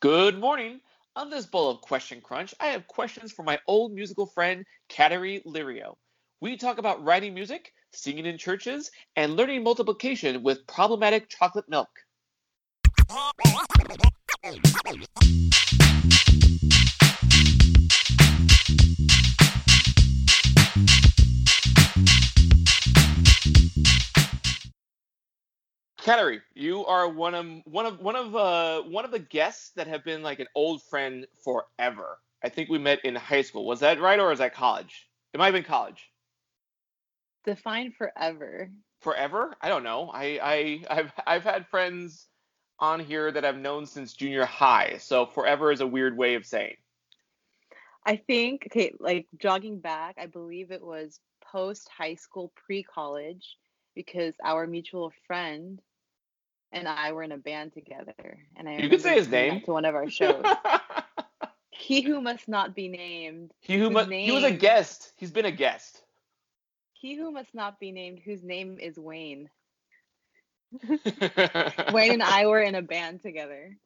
Good morning. On this bowl of Question Crunch, I have questions for my old musical friend, Kateri Lirio. We talk about writing music, singing in churches, and learning multiplication with problematic chocolate milk. Kateri, you are one of one of one of uh one of the guests that have been like an old friend forever. I think we met in high school. Was that right or is that college? It might have been college. Define forever. Forever? I don't know. I, I I've I've had friends on here that I've known since junior high, so forever is a weird way of saying. I think, okay, like jogging back, I believe it was post high school, pre college, because our mutual friend and I were in a band together. And I You could say his name. to one of our shows. He who must not be named, he who whose mu- he was a guest. He's been a guest. he who must not be named, whose name is Wayne. Wayne and I were in a band together.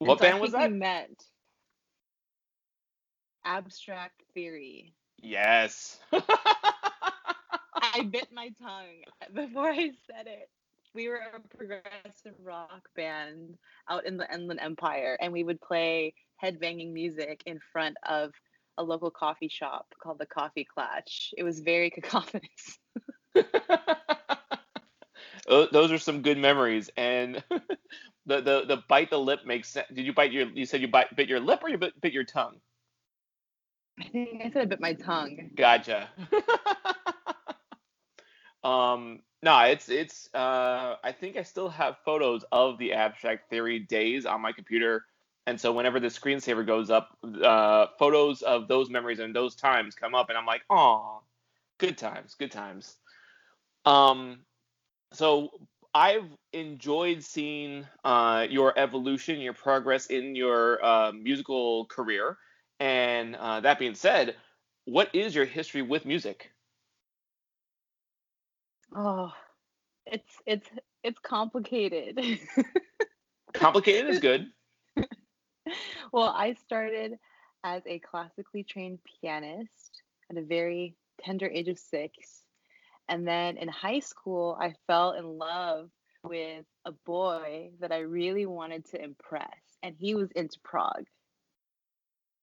And so band was think we met Abstract Theory. Yes. I bit my tongue before I said it. We were a progressive rock band out in the Inland Empire, and we would play headbanging music in front of a local coffee shop called the Coffee Clutch. It was very cacophonous. Those are some good memories. And the, the the bite the lip makes sense. Did you bite your? You said you bite bit your lip or you bit, bit your tongue? I think I said I bit my tongue. Gotcha. um, no, it's it's. Uh, I think I still have photos of the abstract theory days on my computer, and so whenever the screensaver goes up, uh, photos of those memories and those times come up, and I'm like, oh, good times, good times. Um, so I've enjoyed seeing uh, your evolution, your progress in your uh, musical career, and uh, that being said, what is your history with music? Oh, it's it's it's complicated. Complicated is good. Well, I started as a classically trained pianist at a very tender age of six. And then in high school, I fell in love with a boy that I really wanted to impress. And he was into prog,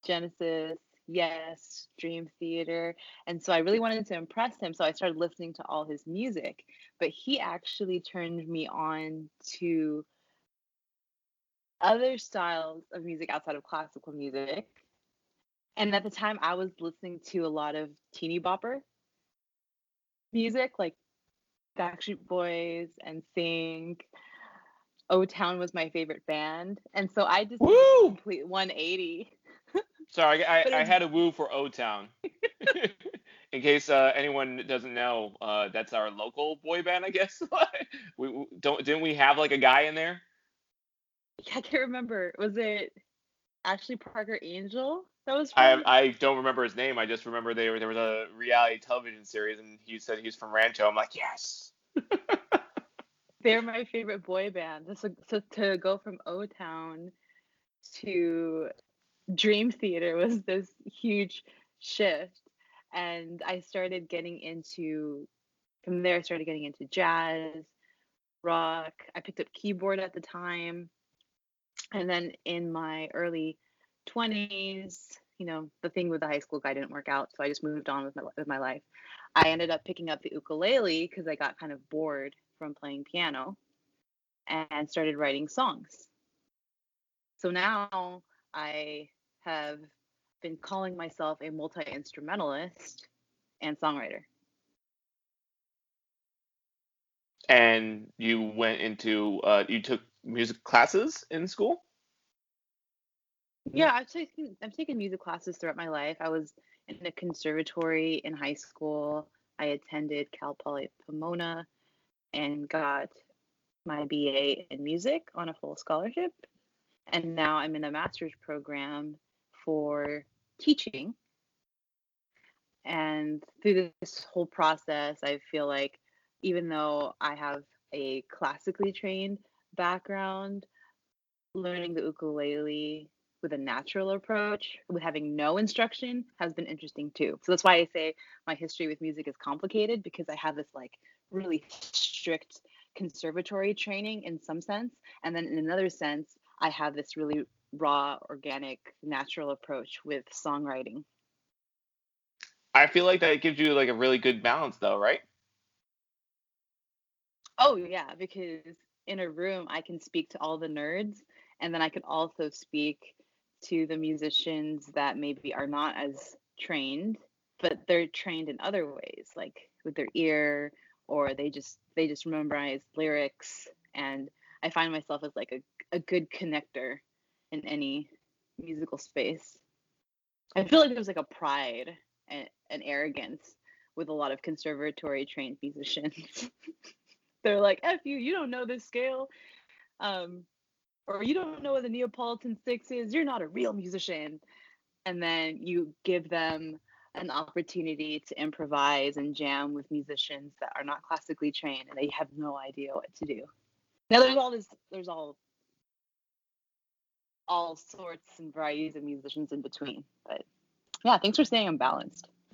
Genesis, Yes, Dream Theater. And so I really wanted to impress him. So I started listening to all his music. But he actually turned me on to other styles of music outside of classical music. And at the time, I was listening to a lot of teeny bopper music, like Backstreet Boys and NSYNC. O Town was my favorite band. And so I just Woo! complete 180. Sorry, I, But I had a woo for O Town. In case uh, anyone doesn't know, uh, that's our local boy band, I guess. we we- don't didn't we have like a guy in there? I can't remember. Was it Ashley Parker Angel that was I from? I don't remember his name. I just remember they were, there was a reality television series, and he said he's from Rancho. I'm like, yes. They're my favorite boy band. So, so to go from O Town to Dream Theater was this huge shift. And I started getting into, from there, I started getting into jazz, rock. I picked up keyboard at the time. And then in my early 20s, you know, the thing with the high school guy didn't work out. So I just moved on with my, with my life. I ended up picking up the ukulele because I got kind of bored from playing piano and started writing songs. So now I have been calling myself a multi instrumentalist and songwriter. And you went into uh, you took music classes in school. Yeah, I've taken I've taken music classes throughout my life. I was in a conservatory in high school. I attended Cal Poly Pomona and got my BA in music on a full scholarship. And now I'm in a master's program for teaching. And through this whole process, I feel like even though I have a classically trained background, learning the ukulele with a natural approach, with having no instruction, has been interesting too. So that's why I say my history with music is complicated because I have this like really strict conservatory training in some sense, and then in another sense, I have this really raw, organic, natural approach with songwriting. I feel like that gives you like a really good balance though, right? Oh yeah, because in a room I can speak to all the nerds and then I can also speak to the musicians that maybe are not as trained, but they're trained in other ways, like with their ear or they just they just memorize lyrics and I find myself as like a, a good connector in any musical space. I feel like there's like a pride and, and arrogance with a lot of conservatory trained musicians. They're like, F you, you don't know this scale. Um, or you don't know what the Neapolitan six is, you're not a real musician. And then you give them an opportunity to improvise and jam with musicians that are not classically trained and they have no idea what to do. Now there's all this there's all all sorts and varieties of musicians in between. But yeah, thanks for saying I'm balanced.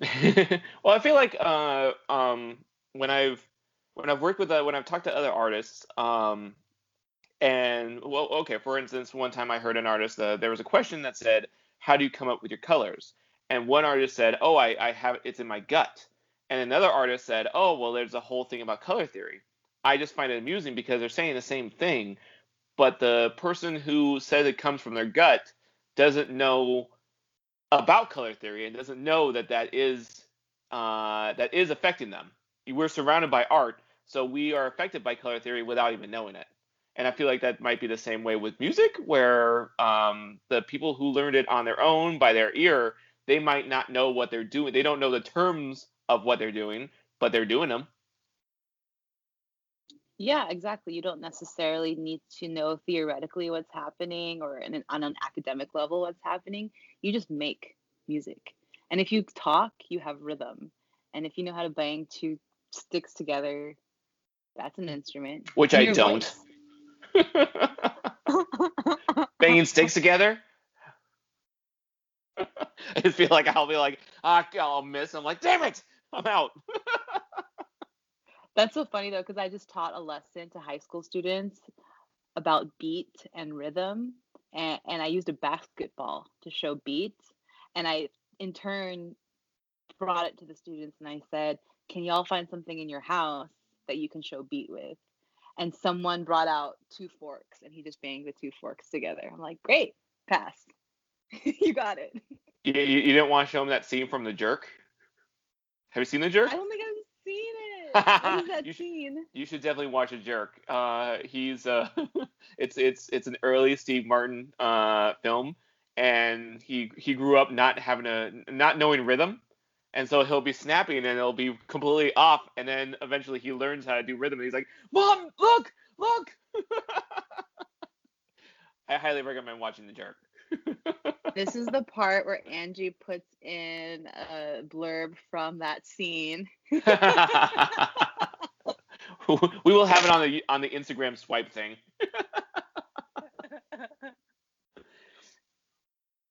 well, I feel like uh, um, when I've when I've worked with uh, when I've talked to other artists, um, and well, okay, for instance, one time I heard an artist uh, there was a question that said, "How do you come up with your colors?" And one artist said, "Oh, I, I have it's in my gut," and another artist said, "Oh, well, there's a whole thing about color theory." I just find it amusing because they're saying the same thing, but the person who says it comes from their gut doesn't know about color theory and doesn't know that that is uh, that is affecting them. We're surrounded by art, so we are affected by color theory without even knowing it. And I feel like that might be the same way with music, where um, the people who learned it on their own by their ear, they might not know what they're doing. They don't know the terms of what they're doing, but they're doing them. Yeah, exactly. You don't necessarily need to know theoretically what's happening or an, on an academic level what's happening. You just make music. And if you talk, you have rhythm. And if you know how to bang two sticks together, that's an instrument. Which I don't. Banging sticks together? I feel like I'll be like, ah, I'll miss. I'm like, damn it, I'm out. That's so funny though, because I just taught a lesson to high school students about beat and rhythm, and, and I used a basketball to show beat, and I in turn brought it to the students and I said, "Can y'all find something in your house that you can show beat with?" And someone brought out two forks, and he just banged the two forks together. I'm like, "Great, pass, you got it." You, you, you didn't want to show them that scene from The Jerk? Have you seen The Jerk? I don't think I've. What is that you should. You should definitely watch a jerk. Uh, he's uh, it's it's it's an early Steve Martin uh, film, and he he grew up not having a not knowing rhythm, and so he'll be snapping and it'll be completely off, and then eventually he learns how to do rhythm, and he's like, "Mom, look, look." I highly recommend watching the jerk. This is the part where Angie puts in a blurb from that scene. we will have it on the on the Instagram swipe thing.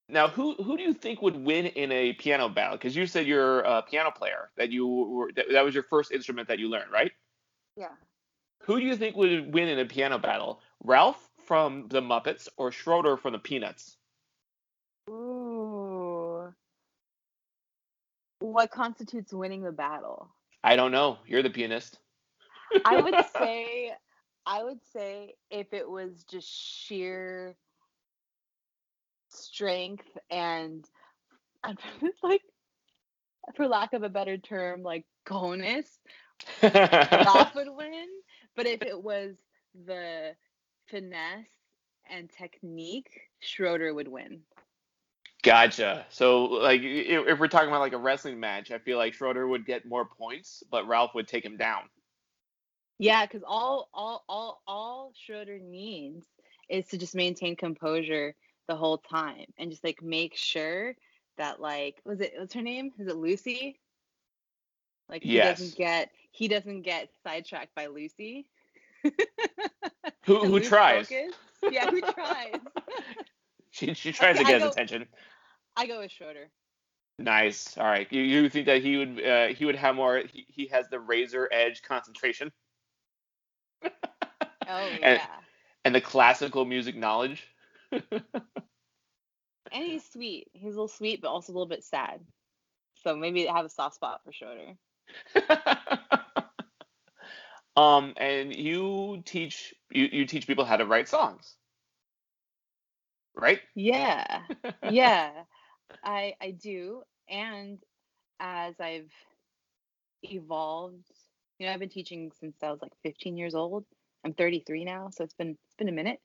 now, who who do you think would win in a piano battle? Because you said you're a piano player. That you were that, that was your first instrument that you learned, right? Yeah. Who do you think would win in a piano battle? Ralph from the Muppets or Schroeder from the Peanuts? What constitutes winning the battle? I don't know. You're the pianist. I would say I would say if it was just sheer strength and like for lack of a better term, like conus, Ralph would win. But if it was the finesse and technique, Schroeder would win. Gotcha. So, like, if, if we're talking about like a wrestling match, I feel like Schroeder would get more points, but Ralph would take him down. Yeah, because all all all all Schroeder needs is to just maintain composure the whole time and just like make sure that like was it what's her name? Is it Lucy? Like he Yes. doesn't get he doesn't get sidetracked by Lucy. Who who lose tries? focus. Yeah, who tries? She she tries Okay, to get his attention. I go with Schroeder. Nice. All right. You, you think that he would uh, he would have more? He, he has the razor edge concentration Oh And- yeah. and the classical music knowledge. And he's sweet. He's a little sweet, but also a little bit sad. So maybe I have a soft spot for Schroeder. um, and you teach you, you teach people how to write songs, right? Yeah. yeah. I I do. And as I've evolved, you know, I've been teaching since I was like 15 years old. I'm 33 now, so it's been it's been a minute.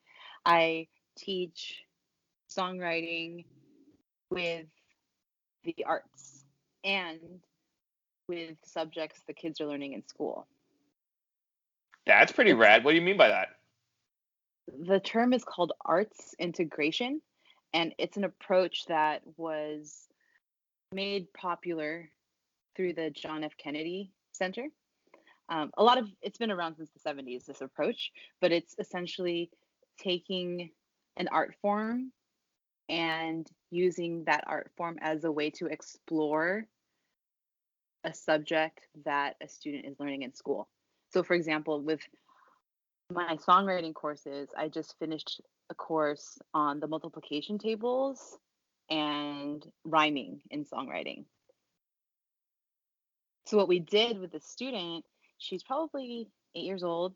I teach songwriting with the arts and with subjects the kids are learning in school. That's pretty rad. What do you mean by that? The term is called arts integration and it's an approach that was made popular through the john f. Kennedy center. Um, a lot of it's been around since the 70s this approach but it's essentially taking an art form and using that art form as a way to explore a subject that a student is learning in school. So for example with my songwriting courses, I just finished a course on the multiplication tables and rhyming in songwriting. So what we did with the student, she's probably eight years old.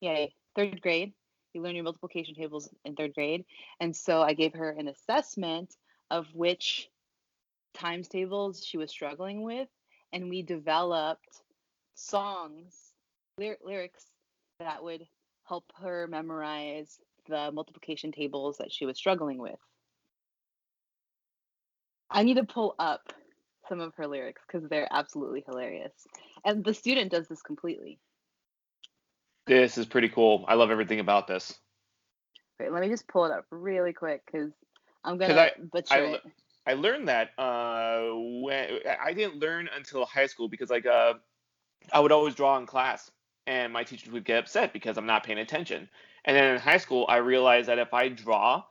Yay, third grade. You learn your multiplication tables in third grade. And so I gave her an assessment of which times tables she was struggling with. And we developed songs, lyr- lyrics that would help her memorize the multiplication tables that she was struggling with. I need to pull up some of her lyrics because they're absolutely hilarious. And the student does this completely. This is pretty cool. I love everything about this. Wait, let me just pull it up really quick because I'm gonna I- butcher I it. I learned that uh, when I didn't learn until high school because like uh, I would always draw in class, and my teachers would get upset because I'm not paying attention. And then in high school, I realized that if I draw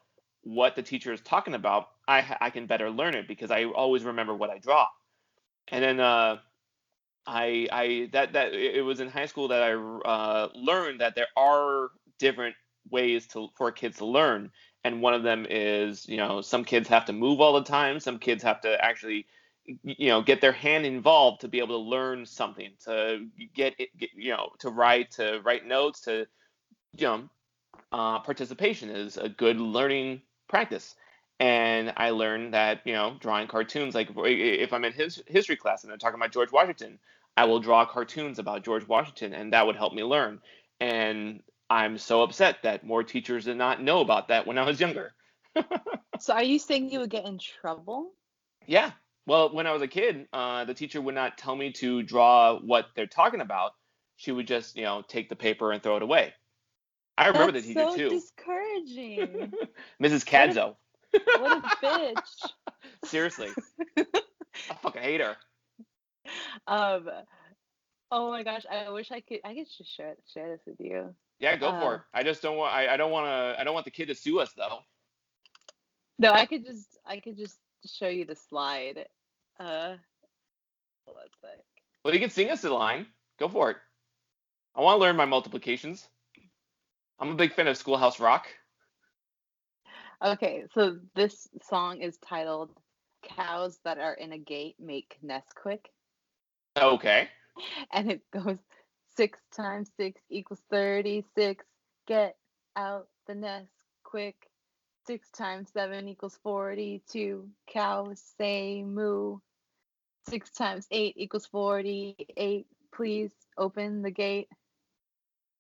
what the teacher is talking about, I I can better learn it because I always remember what I draw. And then uh, I I that that it was in high school that I uh, learned that there are different ways to for kids to learn and one of them is you know some kids have to move all the time some kids have to actually you know get their hand involved to be able to learn something to get it get, you know to write to write notes to you know uh, participation is a good learning practice and i learned that you know drawing cartoons like if i'm in his history class and they're talking about george washington i will draw cartoons about george washington and that would help me learn and i'm so upset that more teachers did not know about that when i was younger So are you saying you would get in trouble? Yeah. Well, when I was a kid, uh, the teacher would not tell me to draw what they're talking about. She would just, you know, take the paper and throw it away. I remember That's the teacher so too. discouraging. Mrs. What Cadzo. what a bitch. Seriously. I fucking hate her. Um. Oh my gosh, I wish I could. I could just share share this with you. Yeah, go for it. I just don't want. I, I don't want to. I don't want the kid to sue us though. No, I could just I could just show you the slide. Uh, hold on a. Well, you can sing us a line. Go for it. I want to learn my multiplications. I'm a big fan of Schoolhouse Rock. Okay, so this song is titled "Cows That Are in a Gate Make Nesquik," Okay. and it goes six times six equals thirty-six. Get out the nest quick. Six times seven equals forty-two. Cows say moo. Six times eight equals forty-eight. Please open the gate.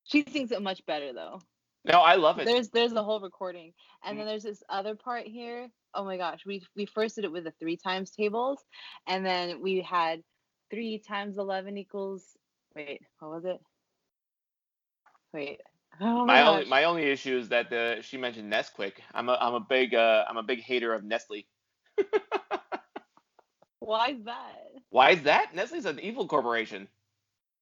She sings it much better though. No, I love it. There's there's a whole recording, and Mm. then there's this other part here. Oh my gosh, we we first did it with the three times tables, and then we had three times eleven equals. Wait, what was it? Wait. Oh my, my gosh. only my only issue is that the she mentioned Nesquik. I'm a I'm a big uh I'm a big hater of Nestle. Why is that? Why is that? Nestle's an evil corporation.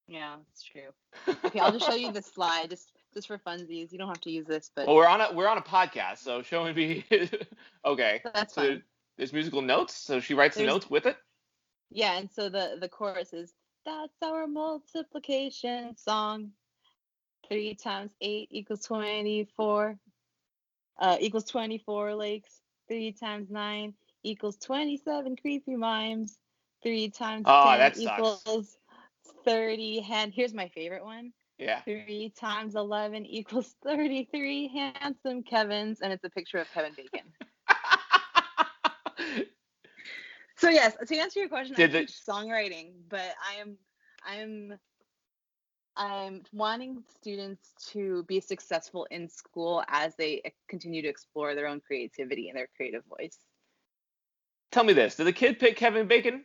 Yeah, it's true. Okay, I'll just show you the slide just just for funsies. You don't have to use this, but Well, we're on a we're on a podcast, so showing me. okay. that's So fine. there's musical notes, so she writes the notes with it. Yeah, and so the the chorus is that's our multiplication song. Three times eight equals twenty four. Uh, equals twenty four lakes. Three times nine equals twenty seven creepy mimes. Three times Oh, ten that sucks. equals thirty. And here's my favorite one. Yeah. Three times eleven equals thirty three handsome Kevin's, and it's a picture of Kevin Bacon. So yes, to answer your question, Did I teach songwriting, but I am I'm I'm wanting students to be successful in school as they continue to explore their own creativity and their creative voice. Tell me this: Did the kid pick Kevin Bacon?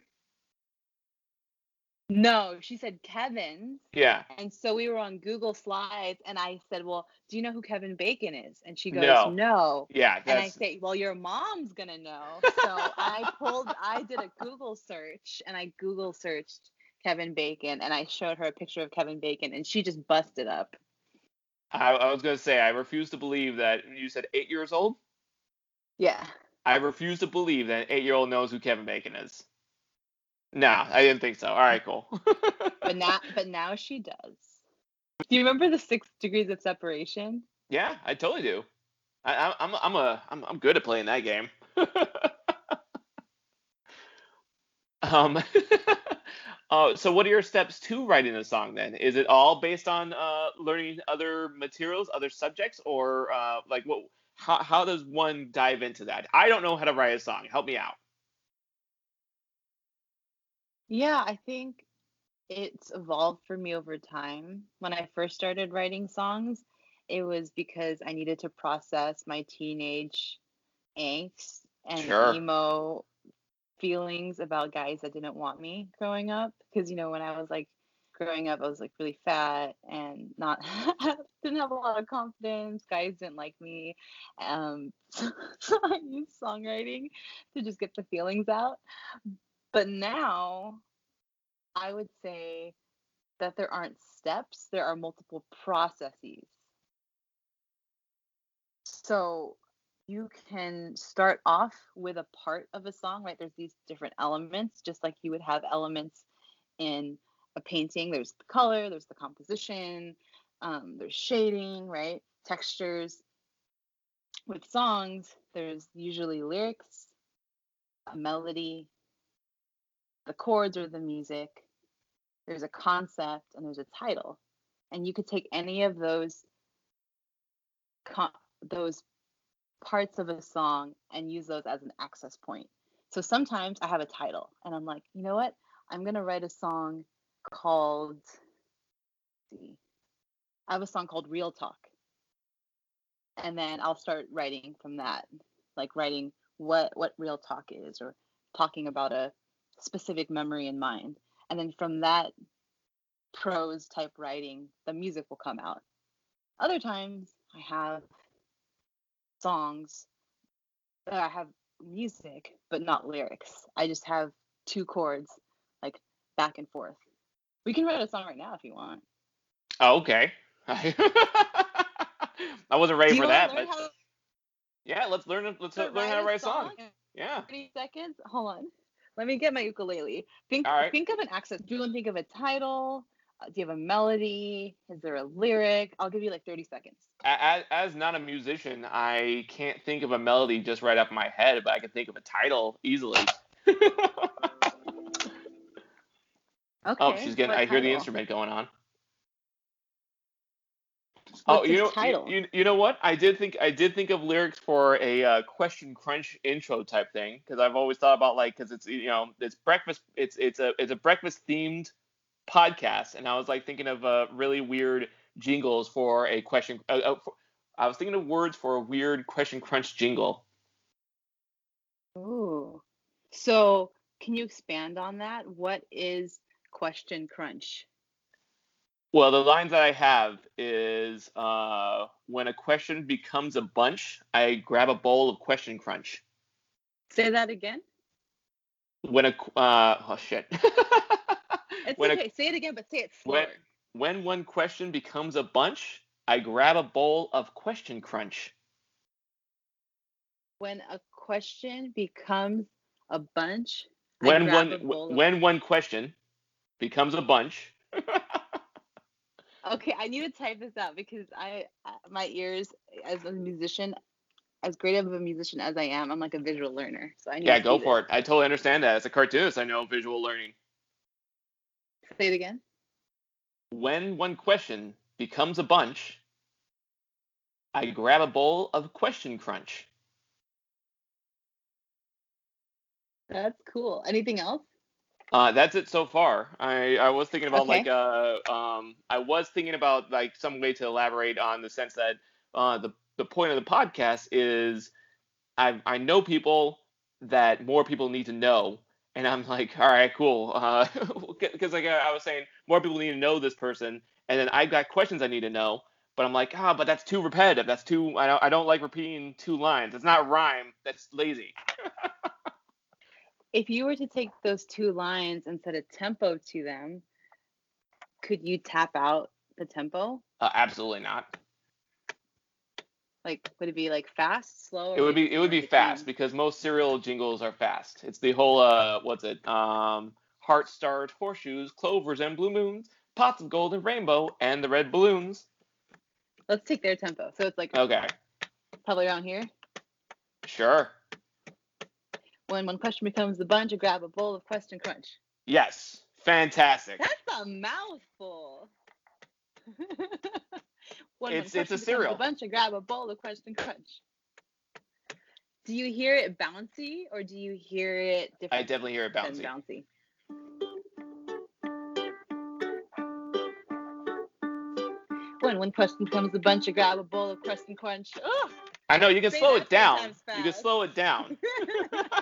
No, she said Kevin's, Yeah. and so we were on Google Slides, and I said, "Well, do you know who Kevin Bacon is?" And she goes, No. "No." Yeah. And I say, "Well, your mom's gonna know." So I pulled, I did a Google search, and I Google searched Kevin Bacon, and I showed her a picture of Kevin Bacon, and she just busted up. I, I was gonna say I refuse to believe that you said eight years old. Yeah. I refuse to believe that an eight-year-old knows who Kevin Bacon is. No, I didn't think so. All right, cool. But now, but now she does. Do you remember the six degrees of separation? yeah, I totally do. I, I, I'm I'm a I'm I'm good at playing that game. um. Uh, so what are your steps to writing a song then? Is it all based on uh, learning other materials, other subjects, or uh, like what? How, how does one dive into that? I don't know how to write a song. Help me out. Yeah, I think it's evolved for me over time. When I first started writing songs, it was because I needed to process my teenage angst and Sure. emo feelings about guys that didn't want me growing up. Because, you know, when I was like growing up, I was like really fat and not, didn't have a lot of confidence. Guys didn't like me. Um, so, I used songwriting to just get the feelings out. But now I would say that there aren't steps, there are multiple processes. So you can start off with a part of a song, right? There's these different elements, just like you would have elements in a painting. There's the color, there's the composition, um, there's shading, right? Textures. With songs, there's usually lyrics, a melody, the chords or the music, there's a concept, and there's a title. And you could take any of those con- those parts of a song and use those as an access point. So sometimes I have a title and I'm like, you know what? I'm gonna write a song called see. I have a song called Real Talk. And then I'll start writing from that. Like writing what what real talk is or talking about a specific memory in mind. And then from that prose type writing, the music will come out. Other times I have songs that I have music but not lyrics. I just have two chords like back and forth. We can write a song right now if you want. Oh, okay. I wasn't ready for that, but how yeah, let's learn. Let's learn how to write a song. Yeah. 30 seconds? Hold on. Let me get my ukulele. Think right. think of an accent. Do you want to think of a title? Uh, do you have a melody? Is there a lyric? I'll give you like 30 seconds. As, as not a musician, I can't think of a melody just right off my head, but I can think of a title easily. Okay. oh, she's getting. what I hear the instrument going on. What's oh, you know, you- title? You, you know what? I did think I did think of lyrics for a uh, question crunch intro type thing because I've always thought about like because it's you know it's breakfast it's it's a it's a breakfast themed podcast and I was like thinking of uh, really weird jingles for a question. Uh, uh, for, I was thinking of words for a weird question crunch jingle. Ooh. So, can you expand on that? What is question crunch? Well, the lines that I have is uh, when a question becomes a bunch, I grab a bowl of question crunch. Say that again. When a uh, oh shit. It's when okay. Say it again, but say it slower. when when one question becomes a bunch, I grab a bowl of Question Crunch. When a question becomes a bunch, When one a when one question becomes a bunch. Okay, I need to type this out because I uh, my ears as a musician, as great of a musician as I am, I'm like a visual learner. So I need yeah, go for this. it. I totally understand that. As a cartoonist, I know visual learning. Say it again. When one question becomes a bunch, I grab a bowl of Question Crunch. That's cool. Anything else? Uh, that's it so far. I, I was thinking about Okay. like uh um I was thinking about like some way to elaborate on the sense that uh the the point of the podcast is I I know people that more people need to know and I'm like all right cool uh because like I was saying more people need to know this person and then I've got questions I need to know but I'm like ah but that's too repetitive that's too I don't I don't like repeating two lines it's not rhyme that's lazy If you were to take those two lines and set a tempo to them, could you tap out the tempo? uh, absolutely not Like, would it be like fast, slow? It would be it would be fast because most cereal jingles are fast. It's the whole uh what's it? Um heart starred horseshoes, clovers and blue moons, pots of gold and rainbow, and the red balloons. Let's take their tempo. So it's like Okay, probably around here. sure. When one question becomes a bunch, you grab a bowl of Question Crunch. Yes, fantastic. That's a mouthful. when It's- one it's a question becomes cereal. A bunch, you grab a bowl of Question Crunch. Do you hear it bouncy or do you hear it different? I definitely hear it bouncy. bouncy. When one question becomes a bunch, you grab a bowl of Question Crunch. Ugh! I know you can Say slow it down. You can slow it down.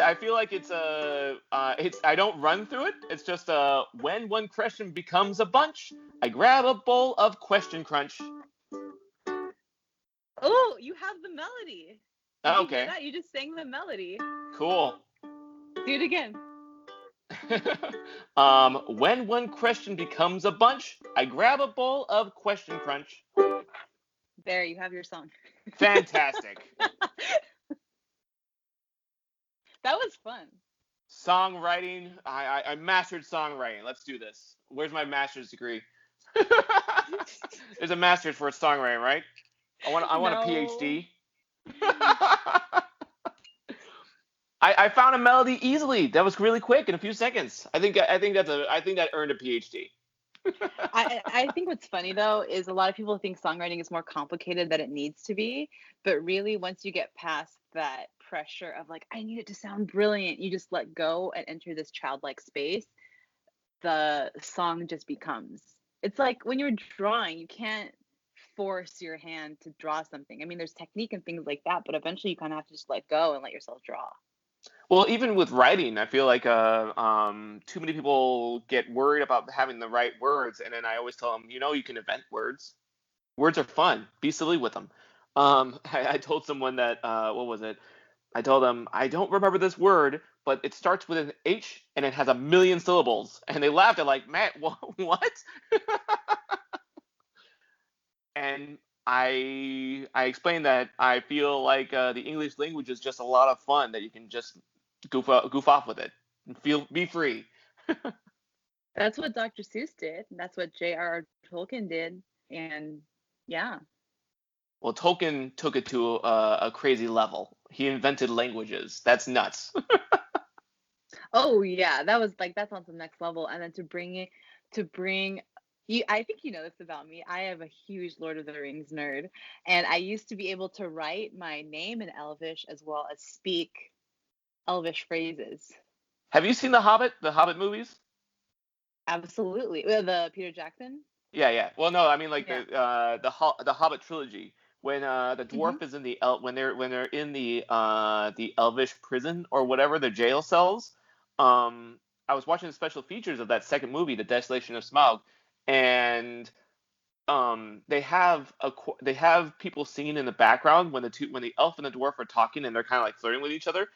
I, I feel like it's a uh, it's I don't run through it. It's just a when one question becomes a bunch, I grab a bowl of Question Crunch. oh, you have the melody. Did you Okay, that? You just sang the melody. cool. Do it again. um, when one question becomes a bunch, I grab a bowl of Question Crunch. There, you have your song. Fantastic. That was fun. Songwriting. I, I I mastered songwriting. Let's do this. Where's my master's degree? There's a master's for songwriting, right? I want I want a PhD. I, I found a melody easily. That was really quick in a few seconds. I think I think that's a I think that earned a PhD. I I think what's funny though is a lot of people think songwriting is more complicated than it needs to be, but really once you get past that pressure of like I need it to sound brilliant, you just let go and enter this childlike space, the song just becomes. It's like when you're drawing, you can't force your hand to draw something. I mean, there's technique and things like that, but eventually you kind of have to just let go and let yourself draw. Well, even with writing, I feel like uh, um, too many people get worried about having the right words, and then I always tell them, you know, you can invent words. Words are fun. Be silly with them. Um, I, I told someone that uh, what was it? I told them I don't remember this word, but it starts with an H and it has a million syllables, and they laughed. They're like, Matt, wha- what? and I I explained that I feel like uh, the English language is just a lot of fun that you can just goof off, goof off with it and feel be free. That's what Dr. Seuss did. and That's what J.R.R. Tolkien did. And yeah, Well, Tolkien took it to a, a crazy level. He invented languages. That's nuts. Oh yeah, that was like that's on some next level. And then to bring it to bring you I think you know this about me. I am a huge Lord of the Rings nerd. And I used to be able to write my name in Elvish as well as speak Elvish phrases. Have you seen the Hobbit? The Hobbit movies? Absolutely. The Peter Jackson. Yeah, yeah. Well, no, I mean like Yeah. the uh, the Ho- the Hobbit trilogy. When uh, the dwarf is in the el- when they're when they're in the uh, the Elvish prison or whatever the jail cells. Um, I was watching the special features of that second movie, The Desolation of Smaug, and um, they have a they have people singing in the background when the two when the elf and the dwarf are talking and they're kind of like flirting with each other.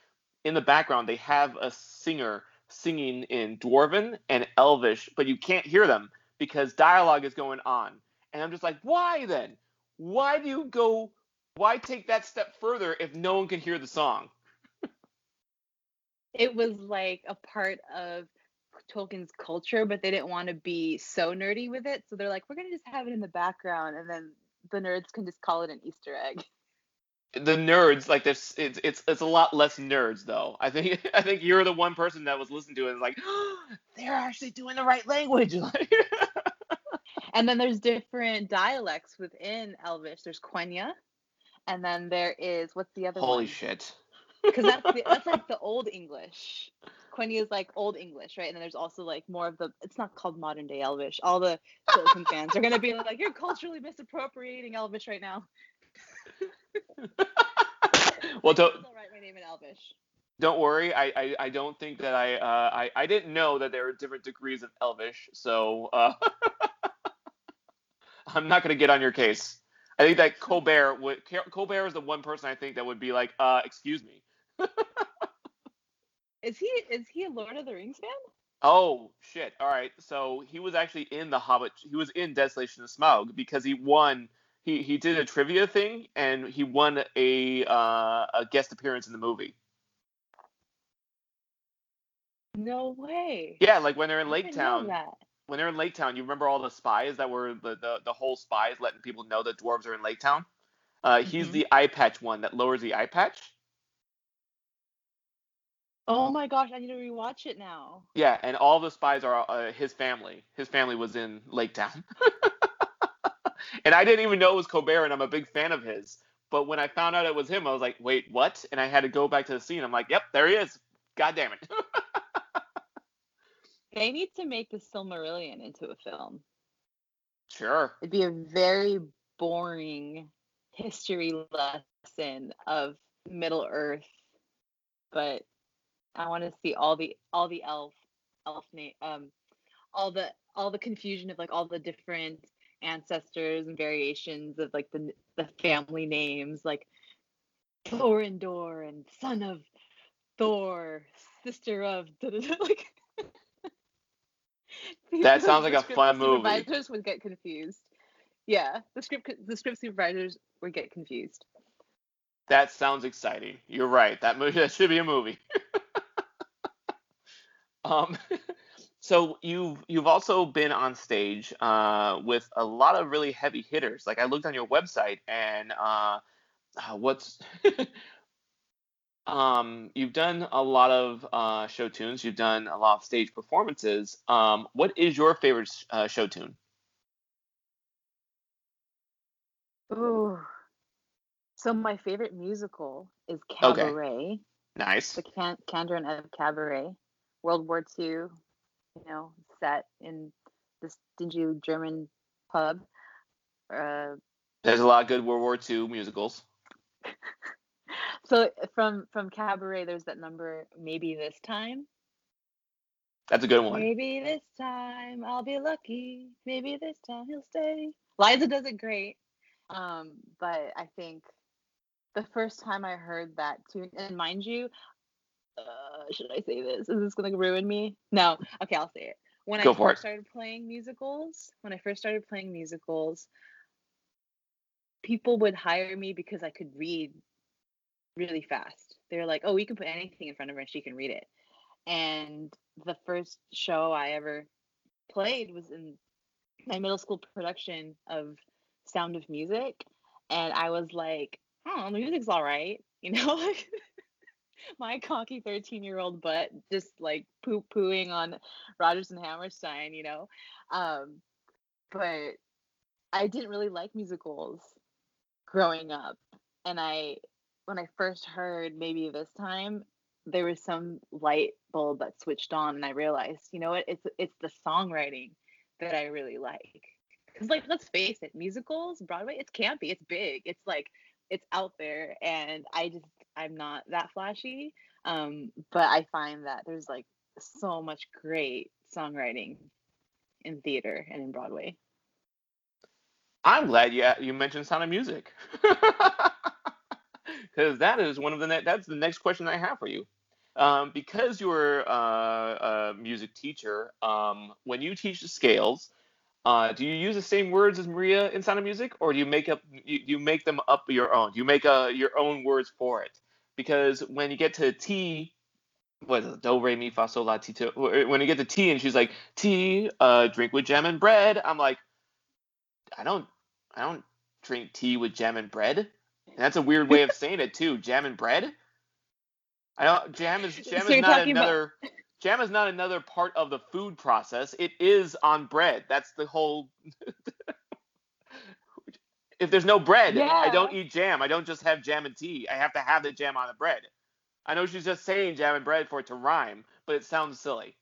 In the background, they have a singer singing in Dwarven and Elvish, but you can't hear them because dialogue is going on. And I'm just like, why then? Why do you go? Why take that step further if no one can hear the song? It was like a part of Tolkien's culture, but they didn't want to be so nerdy with it. So they're like, we're gonna just have it in the background, and then the nerds can just call it an Easter egg. The nerds, like this, it's it's it's a lot less nerds though. I think I think you're the one person that was listening to it and like, they're actually doing the right language. And then there's different dialects within Elvish. There's Quenya, and then there is what's the other Holy one? shit! Because that's the, that's like the old English. Quenya is like old English, right? And then there's also like more of the. It's not called modern day Elvish. All the Tolkien fans are gonna be like, you're culturally misappropriating Elvish right now. well, don't write my name in Elvish. don't worry. I, I I don't think that I uh I I didn't know that there are different degrees of Elvish, so uh I'm not gonna get on your case. I think that Colbert would Colbert is the one person I think that would be like, uh, excuse me. Is he is he a Lord of the Rings fan? Oh shit! All right, so he was actually in the Hobbit. He was in Desolation of Smaug because he won. He he did a trivia thing and he won a uh, a guest appearance in the movie. No way. Yeah, like when they're in Lake Town. When they're in Lake Town, you remember all the spies that were the the, the whole spies letting people know that dwarves are in Lake Town. Uh, he's Mhm. the eye patch one that lowers the eye patch. Oh my gosh, I need to rewatch it now. Yeah, and all the spies are uh, his family. His family was in Lake Town. and I didn't even know it was Colbert, and I'm a big fan of his. But when I found out it was him, I was like, wait, what? And I had to go back to the scene. I'm like, yep, there he is. God damn it. They need to make the Silmarillion into a film. sure. It'd be a very boring history lesson of Middle Earth, but I want to see all the all the elf elf name um all the all the confusion of like all the different ancestors and variations of like the the family names like Thorindor and son of Thor, sister of like That sounds like a fun movie. Supervisors would get confused. Yeah, the script the script supervisors would get confused. That sounds exciting. You're right. That movie that should be a movie. um, so you've you've also been on stage uh, with a lot of really heavy hitters. Like I looked on your website and uh, uh, what's um, you've done a lot of uh, show tunes. You've done a lot of stage performances. Um, what is your favorite uh, show tune? Ooh. So my favorite musical is Okay. Cabaret, Nice. the Can- Kander and Ebb Cabaret, World War II, you know, set in this dingy German pub. Uh, There's a lot of good World War II musicals. so from from Cabaret, there's that number. Maybe this time. That's a good one. Maybe this time I'll be lucky. Maybe this time he'll stay. Liza does it great. Um, but I think the first time I heard that tune, and mind you, uh, should I say this? Is this gonna ruin me? No. Okay, I'll say it. When Go I first it. started playing musicals, when I first started playing musicals, people would hire me because I could read really fast. They were like, "Oh, we can put anything in front of her and she can read it." And the first show I ever played was in my middle school production of Sound of Music, and I was like, "Oh, the music's all right," you know, my cocky thirteen-year-old butt just like poo pooing on Rodgers and Hammerstein, you know. Um, but I didn't really like musicals growing up, and I when I first heard maybe this time there was some light bulb that switched on and I realized, you know what, it's it's the songwriting that I really like. Cuz like let's face it, musicals, Broadway, it's campy, it's big. It's like it's out there and I just I'm not that flashy. Um but I find that there's like so much great songwriting in theater and in Broadway. I'm glad you you mentioned Sound of Music, because that is one of the ne- that's the next question I have for you. Um, because you're uh, a music teacher, um, when you teach the scales, Uh, do you use the same words as Maria in Sound of Music, or do you make up you, you make them up your own? Do you make uh, your own words for it? Because when you get to T, what is it? Do re mi fa sol la ti to. When you get to T and she's like tea, uh, drink with jam and bread. I'm like, I don't, I don't drink tea with jam and bread. And that's a weird way of saying it too. Jam and bread. I don't. Jam is jam So is not talking about- another. Jam is not another part of the food process. It is on bread. That's the whole. if there's no bread, I don't eat jam. I don't just have jam and tea. I have to have the jam on the bread. I know she's just saying jam and bread for it to rhyme, but it sounds silly.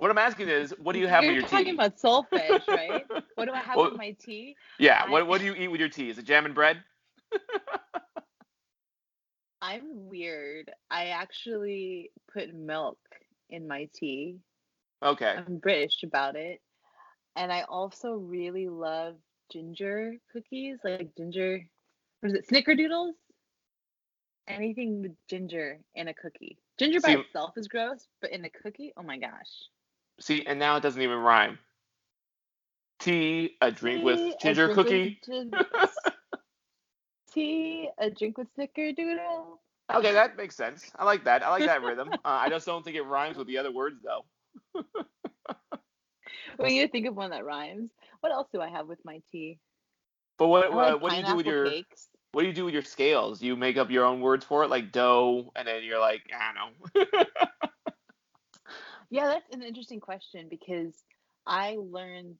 What I'm asking is, what do you have You're with your tea? You're talking about solfege, right? What do I have Well- with my tea? yeah. I- What What do you eat with your tea? Is it jam and bread? I'm weird. I actually put milk in my tea. Okay. I'm British about it. And I also really love ginger cookies, like ginger, what is it, snickerdoodles? Anything with ginger in a cookie. Ginger by See- itself is gross, but in a cookie, oh my gosh. See, and now it doesn't even rhyme. Tea, a drink Tea, with ginger with cookie. gin- tea, a drink with snickerdoodle. Okay, that makes sense. I like that. I like that rhythm. Uh, I just don't think it rhymes with the other words though. We need to think of one that rhymes. What else do I have with my tea? But what I uh, like what do you do with your cakes. what do you do with your scales? You make up your own words for it, like dough, and then you're like, I don't know. Yeah, that's an interesting question because I learned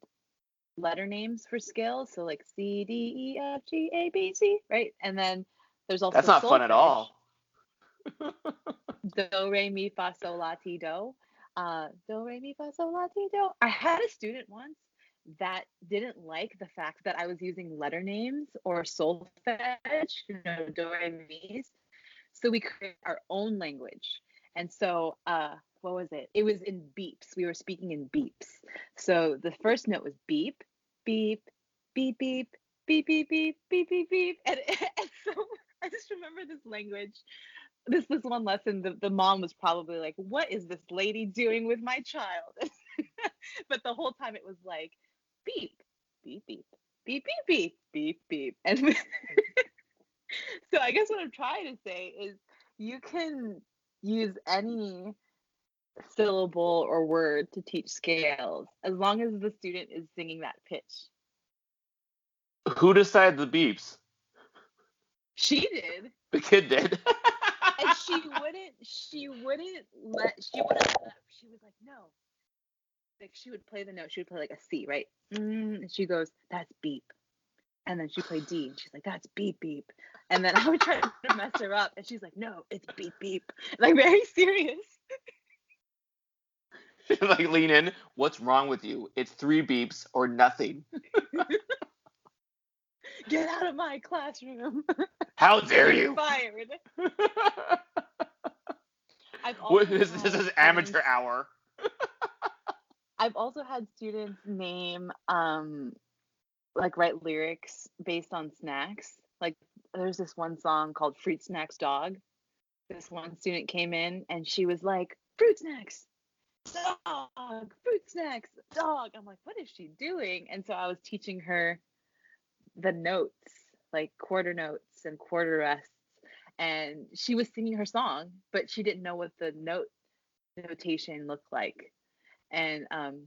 letter names for scales, so like C D E F G A B C, right? And then there's also That's not fun at all. Do re mi fa sol la ti do. Uh, do re mi fa sol la ti do. I had a student once that didn't like the fact that I was using letter names or solfege, you know, do re mi's. So we created our own language. And so, uh, what was it? It was in beeps. We were speaking in beeps. So the first note was beep, beep, beep, beep, beep, beep, beep, beep, beep, beep. And, and so I just remember this language. This this one lesson, the, the mom was probably like, What is this lady doing with my child? but the whole time it was like beep, beep, beep, beep, beep, beep, beep, beep. And so I guess what I'm trying to say is you can use any syllable or word to teach scales as long as the student is singing that pitch. Who decided the beeps? She did. The kid did. And she wouldn't she wouldn't let she wouldn't let, she was like, no. Like she would play the note, she would play like a C, right? Mm, and she goes, That's beep. And then she played D and she's like, That's beep beep. And then I would try to mess her up and she's like, No, it's beep beep. Like very serious. like lean in. What's wrong with you? It's three beeps or nothing. Get out of my classroom. How dare you? fired. This, this is amateur hour. I've also had students name um like write lyrics based on snacks. Like there's this one song called Fruit Snacks Dog. This one student came in and she was like, Fruit snacks, dog, fruit snacks, dog. I'm like, what is she doing? And so I was teaching her the notes, like quarter notes and quarter rests. And she was singing her song, but she didn't know what the note notation looked like and um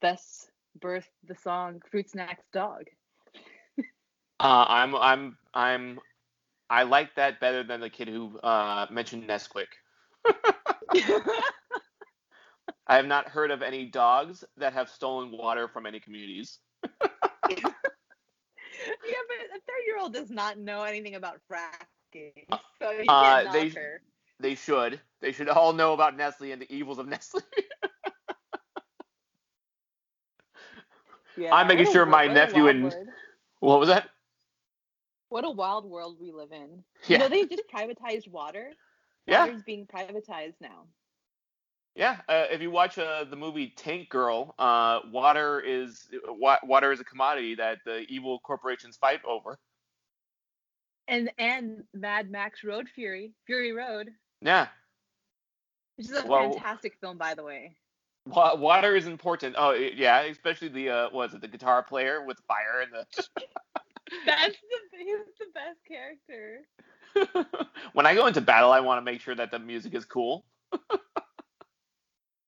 thus birthed the song fruit snacks dog Uh, I'm I'm I'm I like that better than the kid who uh, mentioned Nesquik. I have not heard of any dogs that have stolen water from any communities. yeah but a third year old does not know anything about fracking so you uh, can't they- her They should. They should all know about Nestle and the evils of Nestle. yeah I'm making sure my nephew and- what was that? What a wild world we live in Yeah. you know they just privatized water Yeah. water's being privatized now Yeah, uh, if you watch uh, the movie Tank Girl, uh, water is wa- water is a commodity that the evil corporations fight over. and and mad max road fury fury road Yeah, which is a Well- fantastic film by the way Wa- Water is important. Oh yeah, especially the uh, what is it the guitar player with fire and the. That's the he's the best character. when I go into battle, I want to make sure that the music is cool.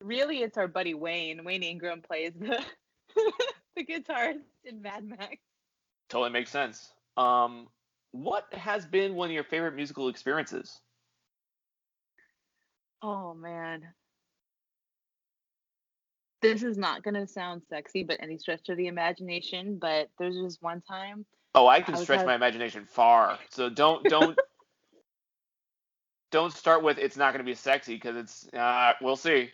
Really, it's our buddy Wayne. Wayne Ingram plays the the guitarist in Mad Max. Totally makes sense. Um, what has been one of your favorite musical experiences? Oh man. This is not gonna sound sexy, but any stretch of the imagination. But there's just one time Oh, I can I stretch my imagination far. So don't don't don't start with it's not going to be sexy because it's uh, we'll see.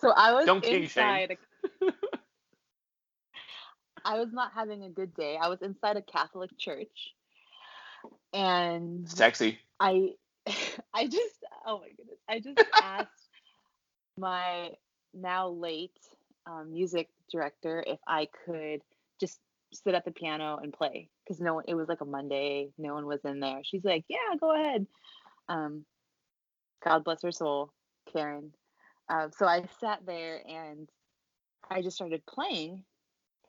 So I was Don't inside. A, I was not having a good day. I was inside a Catholic church, and Sexy. I, I just, oh my goodness, I just asked my now late um, music director if I could just sit at the piano and play because no one. It was like a Monday. No one was in there. She's like, "Yeah, go ahead." Um, God bless her soul, Karen. Uh, so I sat there and I just started playing,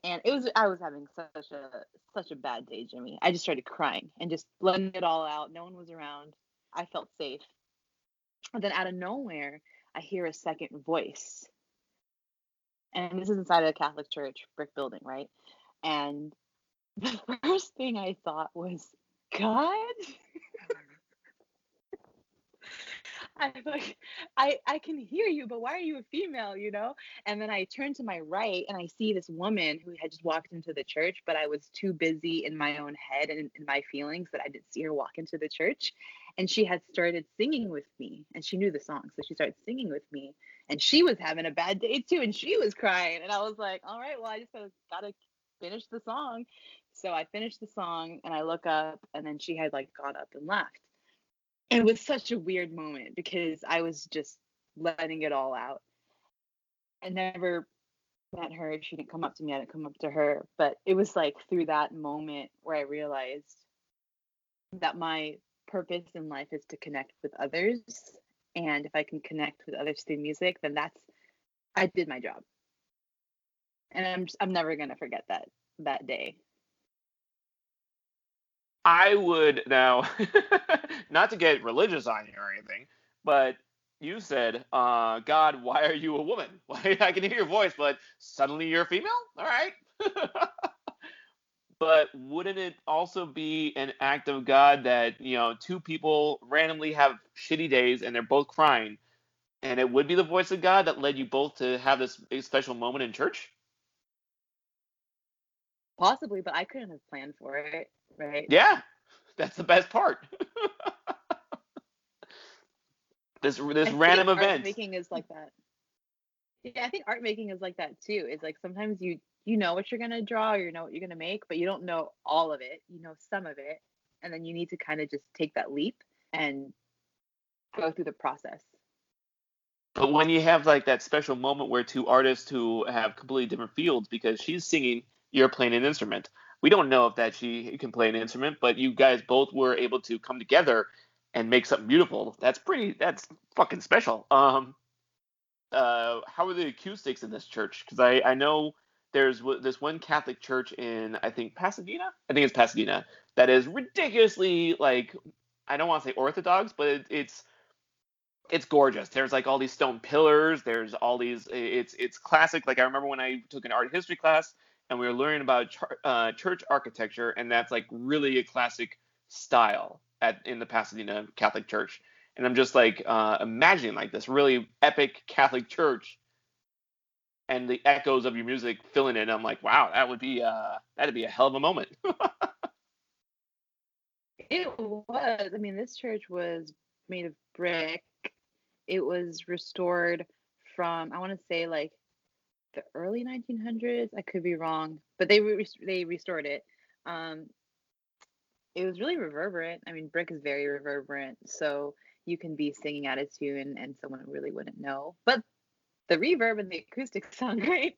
and it was I was having such a such a bad day, Jimmy. I just started crying and just letting it all out. No one was around. I felt safe. And then out of nowhere, I hear a second voice. And this is inside of a Catholic church, brick building, right? And the first thing I thought was, God? I'm like I I can hear you, but why are you a female, you know? And then I turn to my right and I see this woman who had just walked into the church, but I was too busy in my own head and in my feelings that I didn't see her walk into the church. And she had started singing with me and she knew the song. So she started singing with me and she was having a bad day too and she was crying and I was like, "All right, well, I just gotta finish the song." So I finished the song and I look up and then she had like got up and left. And It was such a weird moment because I was just letting it all out. I never met her. She didn't come up to me. I didn't come up to her. But it was like through that moment where I realized that my purpose in life is to connect with others. And if I can connect with others through music, then that's I did my job. And I'm just, I'm never gonna forget that that day. I would now, not to get religious on you or anything, but you said, uh, God, why are you a woman? I can hear your voice, but suddenly you're female? All right. but wouldn't it also be an act of God that, you know, two people randomly have shitty days and they're both crying, and it would be the voice of God that led you both to have this special moment in church? Possibly, but I couldn't have planned for it, right? Yeah, that's the best part. this this I random think art event. making is like that. Yeah, I think art making is like that too. It's like sometimes you you know what you're gonna draw or you know what you're gonna make, but you don't know all of it. You know some of it, and then you need to kind of just take that leap and go through the process. But when you have like that special moment where two artists who have completely different fields, because she's singing, you're playing an instrument. We don't know if that she can play an instrument, but you guys both were able to come together and make something beautiful. That's pretty. That's fucking special. Um, uh, how are the acoustics in this church? Because I I know there's this one Catholic church in I think Pasadena. I think it's Pasadena that is ridiculously like I don't want to say orthodox, but it, it's it's gorgeous. There's like all these stone pillars. There's all these. It's it's classic. Like I remember when I took an art history class and we were learning about char- uh, church architecture, and that's like really a classic style at in the Pasadena Catholic Church. And I'm just like uh, imagining like this really epic Catholic church, and the echoes of your music filling it. I'm like, wow, that would be uh, that'd be a hell of a moment. It was. I mean, this church was made of brick. It was restored from I want to say like the early 1900s. I could be wrong, but they re- they restored it. Um, it was really reverberant. I mean, brick is very reverberant, so you can be singing at a tune and someone really wouldn't know. But the reverb and the acoustics sound great.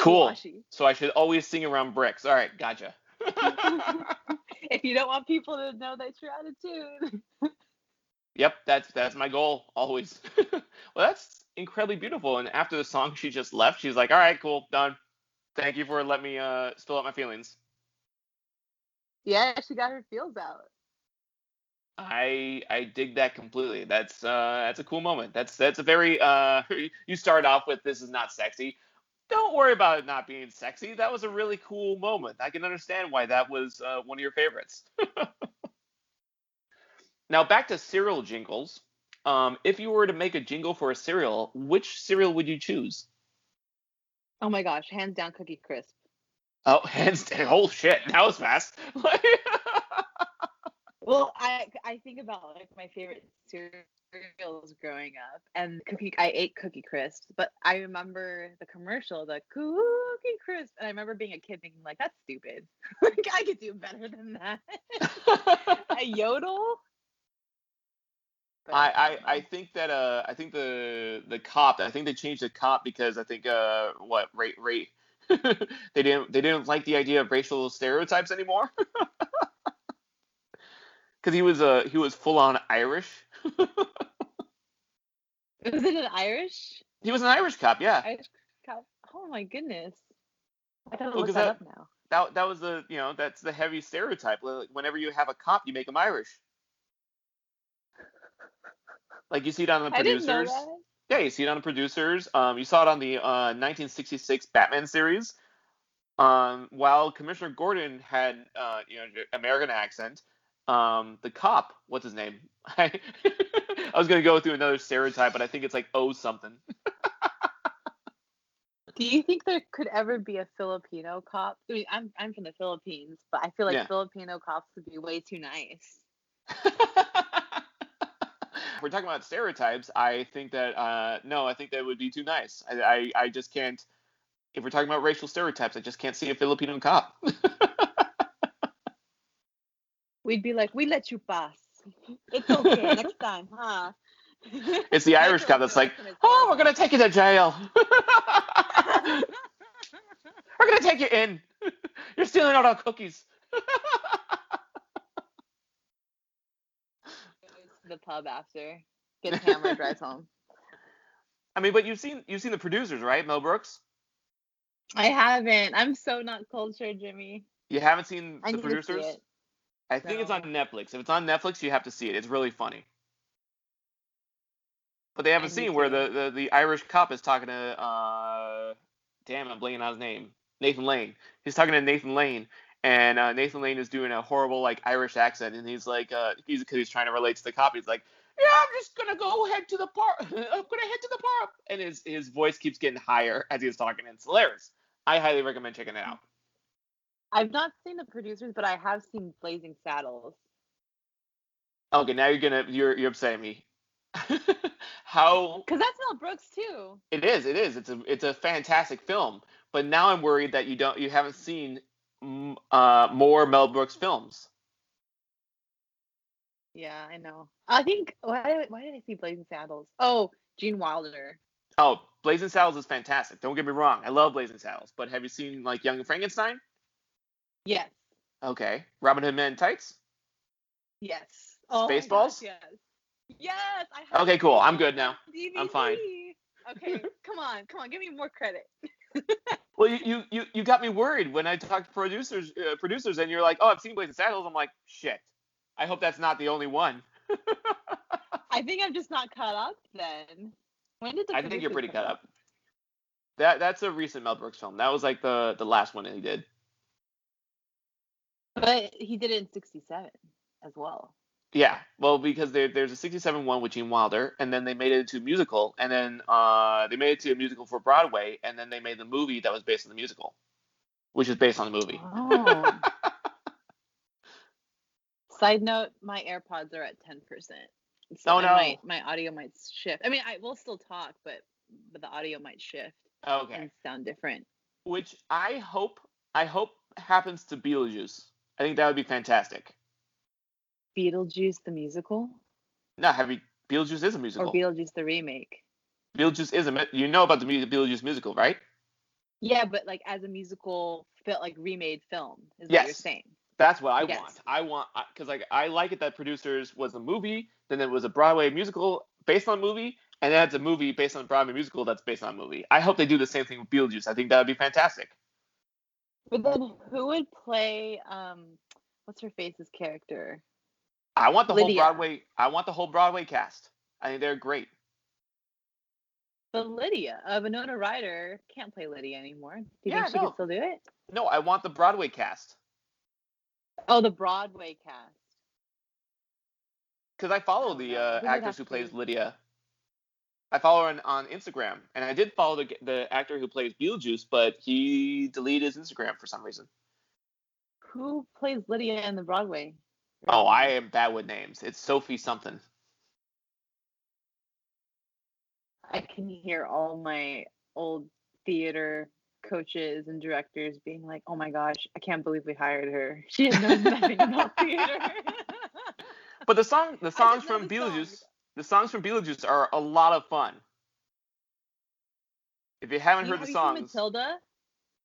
Cool. so I should always sing around bricks. All right, gotcha. if you don't want people to know that you're out of tune. Yep, that's that's my goal always. well, that's incredibly beautiful. And after the song, she just left. She's like, "All right, cool, done. Thank you for letting me uh, spill out my feelings." Yeah, she got her feels out. I I dig that completely. That's uh that's a cool moment. That's that's a very uh you start off with this is not sexy. Don't worry about it not being sexy. That was a really cool moment. I can understand why that was uh, one of your favorites. now back to cereal jingles. Um, if you were to make a jingle for a cereal, which cereal would you choose? Oh my gosh, hands down Cookie Crisp. Oh, hands down. Oh shit, that was fast. Well, I I think about like my favorite cereals growing up, and cookie. I ate Cookie Crisp, but I remember the commercial, the Cookie Crisp, and I remember being a kid thinking like, "That's stupid. like I could do better than that." a yodel. But, I, I, I think that uh I think the the cop I think they changed the cop because I think uh what rate rate they didn't they didn't like the idea of racial stereotypes anymore because he was uh he was full on Irish. was it an Irish? He was an Irish cop, yeah. Irish cop. Oh my goodness! I gotta well, look that, that, up now. That that was the you know that's the heavy stereotype. Whenever you have a cop, you make him Irish. Like you see it on the producers. Yeah, you see it on the producers. Um, you saw it on the uh, 1966 Batman series. Um, while Commissioner Gordon had uh, you know American accent, um, the cop, what's his name? I, was gonna go through another stereotype, but I think it's like oh something. Do you think there could ever be a Filipino cop? I mean, I'm I'm from the Philippines, but I feel like yeah. Filipino cops would be way too nice. if we're talking about stereotypes, I think that uh, no, I think that would be too nice. I, I, I just can't. If we're talking about racial stereotypes, I just can't see a Filipino cop. we'd be like, we let you pass. It's okay next time, huh? It's the Irish cop that's like, oh, we're gonna take you to jail. we're gonna take you in. You're stealing all our cookies. The pub after. Gets hammered, drives home. I mean, but you've seen you've seen the producers, right? Mel Brooks. I haven't. I'm so not cultured, Jimmy. You haven't seen I the producers? I think it's on Netflix. If it's on Netflix, you have to see it. It's really funny. But they have a scene where the, the, the Irish cop is talking to uh, damn, I'm blanking on his name, Nathan Lane. He's talking to Nathan Lane, and uh, Nathan Lane is doing a horrible like Irish accent, and he's like, uh, he's because he's trying to relate to the cop. He's like, yeah, I'm just gonna go head to the park. I'm gonna head to the park, and his his voice keeps getting higher as he's talking. And it's hilarious. I highly recommend checking it out. I've not seen the producers, but I have seen Blazing Saddles. Okay, now you're gonna you're you're upsetting me. How? Because that's Mel Brooks too. It is. It is. It's a it's a fantastic film. But now I'm worried that you don't you haven't seen uh, more Mel Brooks films. Yeah, I know. I think why why did I see Blazing Saddles? Oh, Gene Wilder. Oh, Blazing Saddles is fantastic. Don't get me wrong. I love Blazing Saddles. But have you seen like Young Frankenstein? Yes. Okay. Robin Hood Men in Tights? Yes. Oh Spaceballs? yes. Yes. I okay, cool. I'm good now. DVD. I'm fine. Okay, come on, come on, give me more credit. well, you, you you got me worried when I talked to producers uh, producers and you're like, oh, I've seen Blazing Saddles. I'm like, shit. I hope that's not the only one. I think I'm just not caught up then. When did the I think you're pretty caught up? up. That that's a recent Mel Brooks film. That was like the the last one that he did. But he did it in 67 as well. Yeah, well, because there, there's a 67 one with Gene Wilder, and then they made it into a musical, and then uh, they made it to a musical for Broadway, and then they made the movie that was based on the musical, which is based on the movie. Oh. Side note, my AirPods are at 10%. So oh, no. Might, my audio might shift. I mean, I will still talk, but but the audio might shift. Okay. And sound different. Which I hope I hope happens to Beetlejuice. I think that would be fantastic. Beetlejuice the musical? No, have you? Beetlejuice is a musical. Or Beetlejuice the remake. Beetlejuice is a you know about the Beetlejuice musical, right? Yeah, but like as a musical, like remade film is yes. what you're saying. That's what I yes. want. I want because like I like it that producers was a movie, then it was a Broadway musical based on a movie, and then it's a movie based on a Broadway musical that's based on a movie. I hope they do the same thing with Beetlejuice. I think that would be fantastic. But then who would play um what's her face's character? I want the Lydia. whole Broadway. I want the whole Broadway cast. I think they're great. But Lydia, uh, Winona Ryder can't play Lydia anymore. Do you Yeah, think she no. can still do it? No, I want the Broadway cast Oh, the Broadway cast. because I follow Oh, the uh, Who actress who plays? Lydia. I follow her on, on Instagram, and I did follow the the actor who plays Beetlejuice, but he deleted his Instagram for some reason. Who plays Lydia in the Broadway? Oh. I am bad with names. It's Sophie something. I can hear all my old theater coaches and directors being like, "Oh my gosh, I can't believe we hired her. She knows nothing about theater." But the song, the songs from the Beetlejuice, songs. the songs from Beetlejuice are a lot of fun. If you haven't you- heard have the songs, Matilda.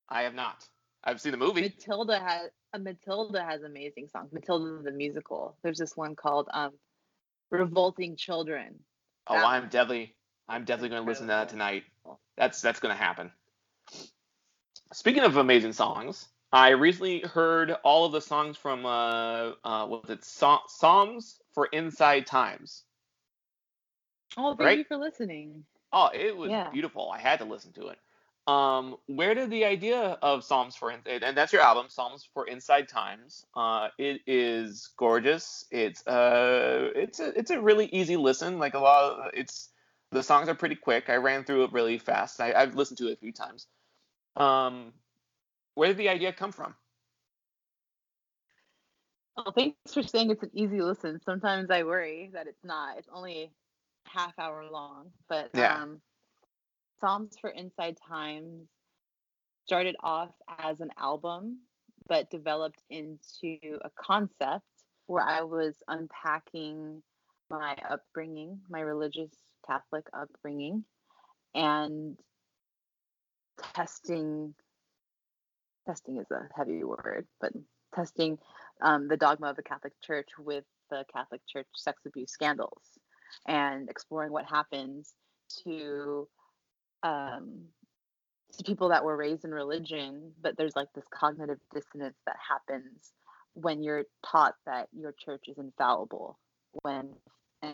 I have not. I've seen the movie. Matilda has uh, Matilda has amazing songs. Matilda the musical. There's this one called um, "Revolting Children." Oh, I'm one. definitely, I'm definitely going to listen to that tonight. That's that's going to happen. Speaking of amazing songs, I recently heard all of the songs from uh, uh was it, so- songs for Inside Times. Oh, thank Right? you for listening. Oh, it was Yeah. beautiful. I had to listen to it. Um, where did the idea of Psalms for and that's your album, Psalms for Inside Times. Uh, it is gorgeous. It's uh, it's a it's a really easy listen. Like a lot of it's the songs are pretty quick. I ran through it really fast. I, I've listened to it a few times. Um, where did the idea come from? Oh, thanks for saying it's an easy listen. Sometimes I worry that it's not. It's only half hour long, but Yeah. um, Psalms for Inside Times started off as an album, but developed into a concept where I was unpacking my upbringing, my religious Catholic upbringing, and testing. Testing is a heavy word, but testing um, the dogma of the Catholic Church with the Catholic Church sex abuse scandals and exploring what happens to um, to people that were raised in religion, but there's like this cognitive dissonance that happens when you're taught that your church is infallible, when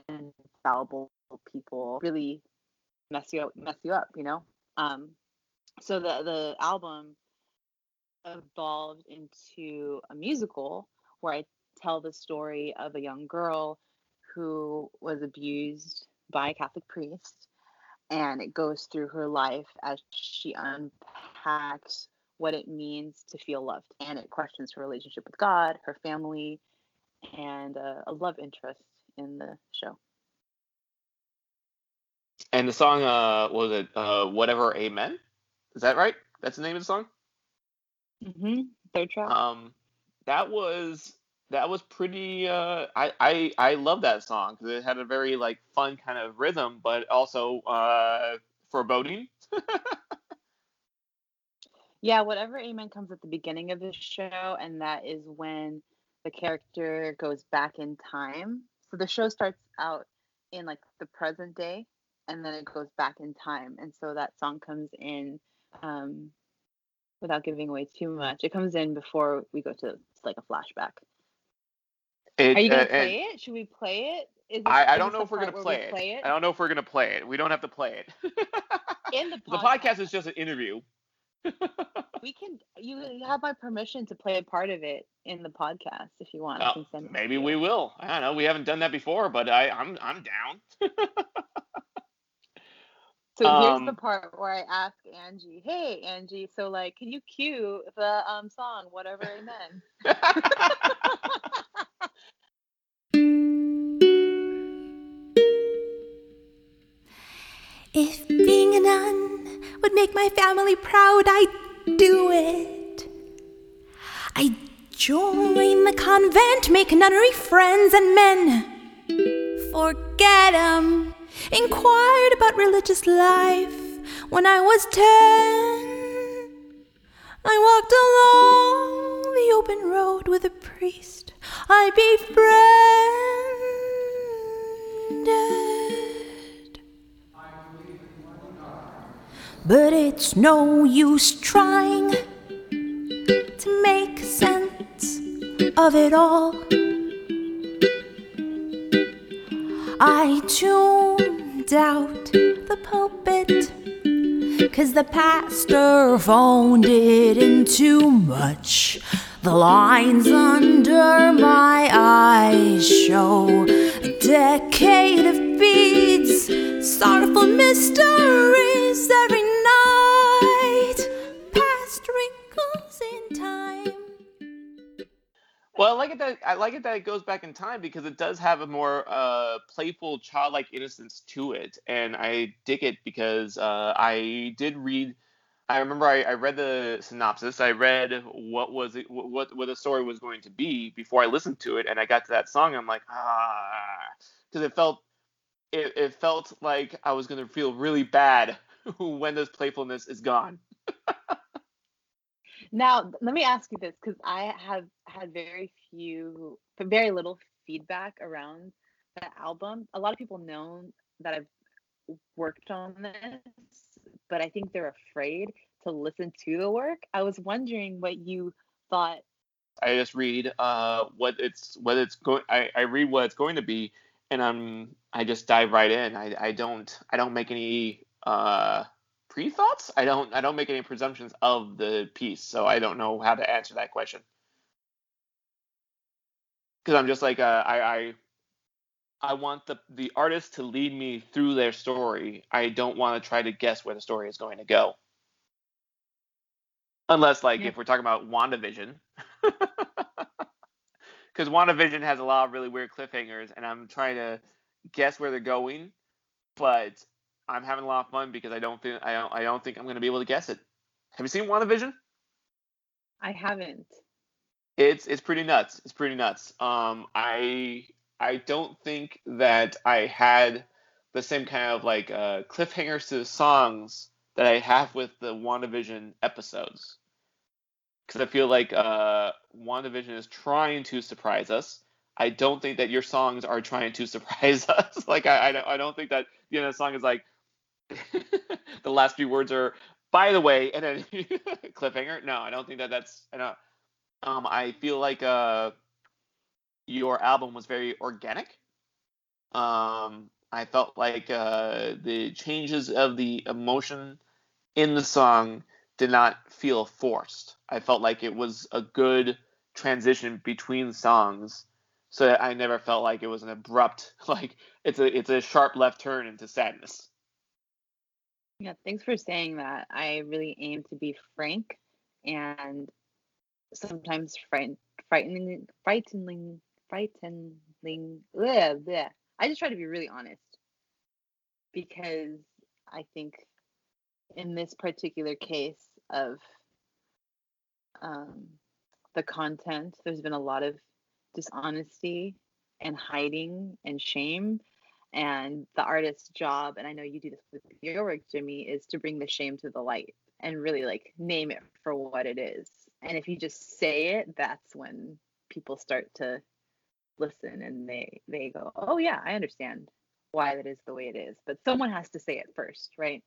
infallible people really mess you up, mess you up, you know. Um, so the the album evolved into a musical where I tell the story of a young girl who was abused by a Catholic priest, and it goes through her life as she unpacks what it means to feel loved, and it questions her relationship with God, her family, and uh, a love interest in the show. And the song, uh, what was it uh, whatever Amen? Is that right? That's the name of the song. Mm-hmm. Third track. Um, that was that was pretty. Uh, I I I love that song because it had a very like fun kind of rhythm, but also uh, foreboding. Yeah, whatever Amen comes at the beginning of the show, and that is when the character goes back in time. So the show starts out in like the present day, and then it goes back in time. And so that song comes in um, without giving away too much. It comes in before we go to like a flashback. It, Are you gonna uh, play it? Should we play it? Is I, I don't know if we're gonna play it. play it. I don't know if we're gonna play it. We don't have to play it. In the the podcast is just an interview. We can. You have my permission to play a part of it in the podcast if you want. Well, send maybe we will. I don't know. We haven't done that before, but I I'm I'm down. So here's the Um, part where I ask Angie, "Hey Angie, so like, can you cue the um song, whatever amen?" My family proud, I'd do it. I'd join the convent, make nunnery friends and men. Forget 'em. Inquired about religious life when I was ten. I walked along the open road with a priest I befriended. But it's no use trying to make sense of it all. I tuned out the pulpit. Cause the pastor phoned it in too much. The lines under my eyes show a decade of beads, sorrowful mysteries every I like it that I like it that it goes back in time because it does have a more uh, playful, childlike innocence to it, and I dig it because uh, I did read. I remember I, I read the synopsis. I read what was it, what what the story was going to be before I listened to it, and I got to that song. I'm like, ah, because it felt it, it felt like I was going to feel really bad when this playfulness is gone. Now, let me ask you this because I have had very few, very little feedback around the album. A lot of people know that I've worked on this, but I think they're afraid to listen to the work. I was wondering what you thought. I just read uh, what it's what it's going. I, read what it's going to be, and I'm I just dive right in. I, I don't I don't make any uh, pre thoughts. I don't I don't make any presumptions of the piece, so I don't know how to answer that question. Because I'm just like uh, I I I want the the artist to lead me through their story. I don't want to try to guess where the story is going to go. Unless like Yeah. if we're talking about WandaVision. Because WandaVision has a lot of really weird cliffhangers and I'm trying to guess where they're going, but I'm having a lot of fun because I don't think I don't I don't think I'm gonna be able to guess it. Have you seen WandaVision? I haven't. It's it's pretty nuts. It's pretty nuts. Um, I I don't think that I had the same kind of like uh, cliffhangers to the songs that I have with the WandaVision episodes. Because I feel like uh, WandaVision is trying to surprise us. I don't think that your songs are trying to surprise us. like I I don't, I don't think that the end of the song is like the last few words are by the way and then cliffhanger. No, I don't think that that's I don't. Um, I feel like uh, your album was very organic. Um, I felt like uh, the changes of the emotion in the song did not feel forced. I felt like it was a good transition between songs, so that I never felt like it was an abrupt like it's a it's a sharp left turn into sadness. Yeah, thanks for saying that. I really aim to be frank and sometimes fright, frightening, frightening, frightening. Bleh, bleh. I just try to be really honest because I think in this particular case of um, the content, there's been a lot of dishonesty and hiding and shame. And the artist's job, and I know you do this with your work, Jimmy, is to bring the shame to the light and really like name it for what it is. And if you just say it, that's when people start to listen and they they go, "Oh yeah, I understand why that is the way it is." But someone has to say it first, right?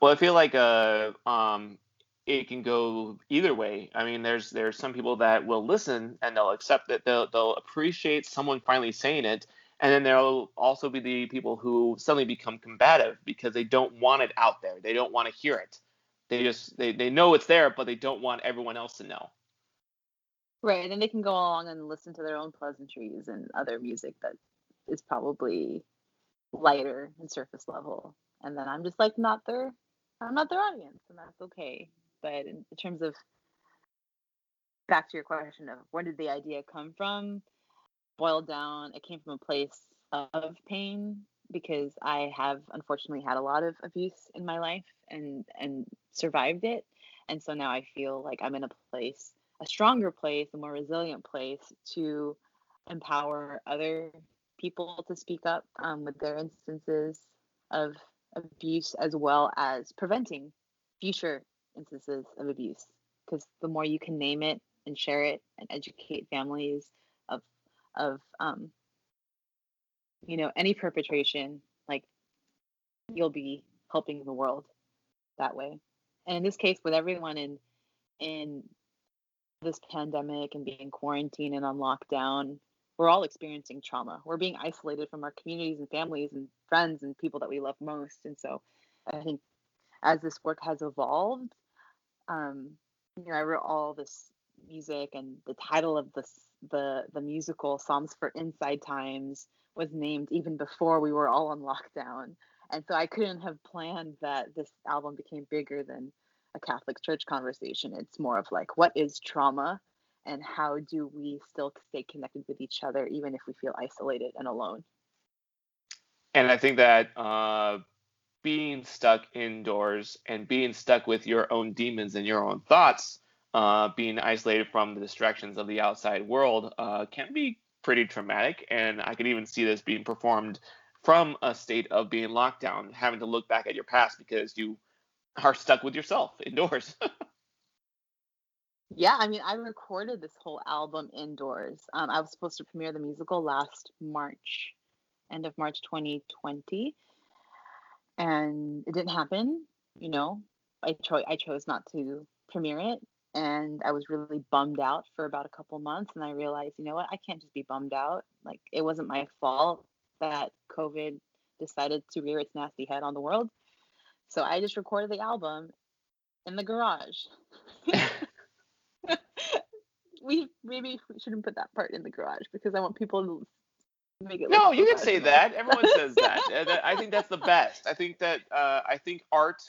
Well, I feel like uh um it can go either way. I mean, there's there's some people that will listen and they'll accept it. They'll they'll appreciate someone finally saying it, and then there'll also be the people who suddenly become combative because they don't want it out there. They don't want to hear it. They just they, they know it's there, but they don't want everyone else to know. Right. And then they can go along and listen to their own pleasantries and other music that is probably lighter and surface level. And then I'm just like not their I'm not their audience and that's okay. But in, in terms of back to your question of where did the idea come from, boiled down, it came from a place of pain because I have unfortunately had a lot of abuse in my life and and survived it. And so now I feel like I'm in a place, a stronger place, a more resilient place to empower other people to speak up um, with their instances of abuse as well as preventing future instances of abuse. Because the more you can name it and share it and educate families of um, you know any perpetration, like you'll be helping the world. that way. And in this case, with everyone in in this pandemic and being quarantined and on lockdown, we're all experiencing trauma. We're being isolated from our communities and families and friends and people that we love most. And so I think as this work has evolved, um, you know, I wrote all this music and the title of the the musical Psalms for Inside Times was named even before we were all on lockdown. And so I couldn't have planned that this album became bigger than a Catholic church conversation. It's more of like what is trauma and how do we still stay connected with each other even if we feel isolated and alone. And I think that uh, being stuck indoors and being stuck with your own demons and your own thoughts, uh, being isolated from the distractions of the outside world, uh, can be pretty traumatic. And I could even see this being performed from a state of being locked down, having to look back at your past because you are stuck with yourself indoors. yeah, I mean, I recorded this whole album indoors. Um, I was supposed to premiere the musical last March, end of March 2020 and it didn't happen. You know, I chose I chose not to premiere it, and I was really bummed out for about a couple months. And I realized, you know what, I can't just be bummed out. Like it wasn't my fault that COVID decided to rear its nasty head on the world. So I just recorded the album in the garage. we maybe we shouldn't put that part in the garage because I want people to make it. No, you can say that. Everyone says that. I think that's the best. I think that uh, I think art,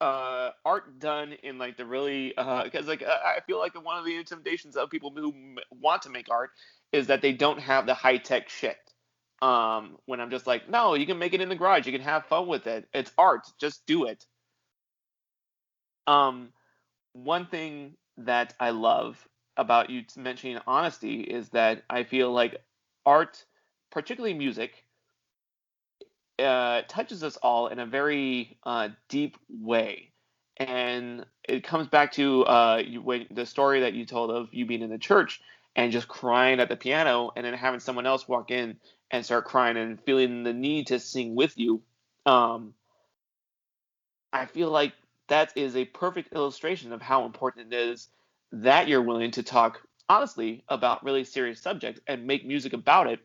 uh, art done in like the really because uh, like I feel like one of the intimidations of people who want to make art is that they don't have the high tech shit. Um, when I'm just like, no, you can make it in the garage. You can have fun with it. It's art. Just do it. Um, one thing that I love about you mentioning honesty is that I feel like art particularly music, uh, touches us all in a very uh, deep way. And it comes back to uh, you, when, the story that you told of you being in the church and just crying at the piano, and then having someone else walk in and start crying and feeling the need to sing with you. Um, I feel like that is a perfect illustration of how important it is that you're willing to talk honestly about really serious subjects and make music about it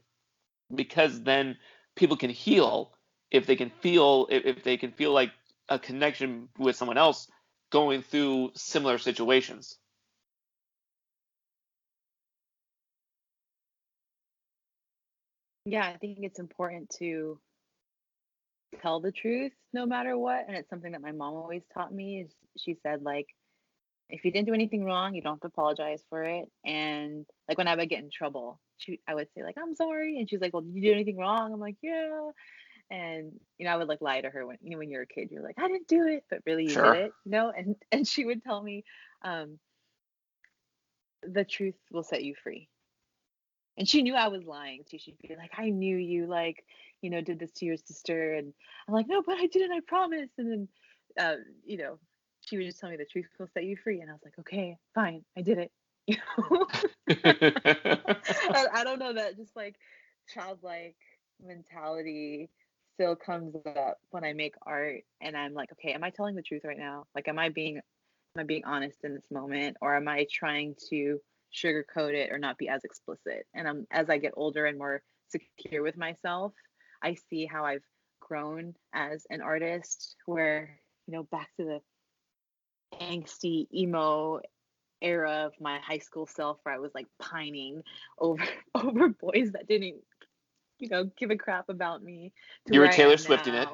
because then people can heal if they can feel if, if they can feel like a connection with someone else going through similar situations. Yeah, I think it's important to tell the truth no matter what. And it's something that my mom always taught me is she said like if you didn't do anything wrong, you don't have to apologize for it. And like when I would get in trouble, she I would say like I'm sorry, and she's like, well, did you do anything wrong? I'm like, yeah. And you know, I would like lie to her when you know when you're a kid, you're like, I didn't do it, but really you sure. did it, you know. And and she would tell me, um, the truth will set you free. And she knew I was lying too. She'd be like, I knew you like, you know, did this to your sister, and I'm like, no, but I didn't. I promise. And then, uh, you know, she would just tell me the truth will set you free, and I was like, okay, fine, I did it. You know, I, I don't know that just like childlike mentality still comes up when I make art, and I'm like, okay, am I telling the truth right now? Like, am I being am I being honest in this moment, or am I trying to sugarcoat it or not be as explicit? And I'm as I get older and more secure with myself, I see how I've grown as an artist. Where you know, back to the angsty emo era of my high school self where I was like pining over over boys that didn't, you know, give a crap about me. You were Taylor Swifting it.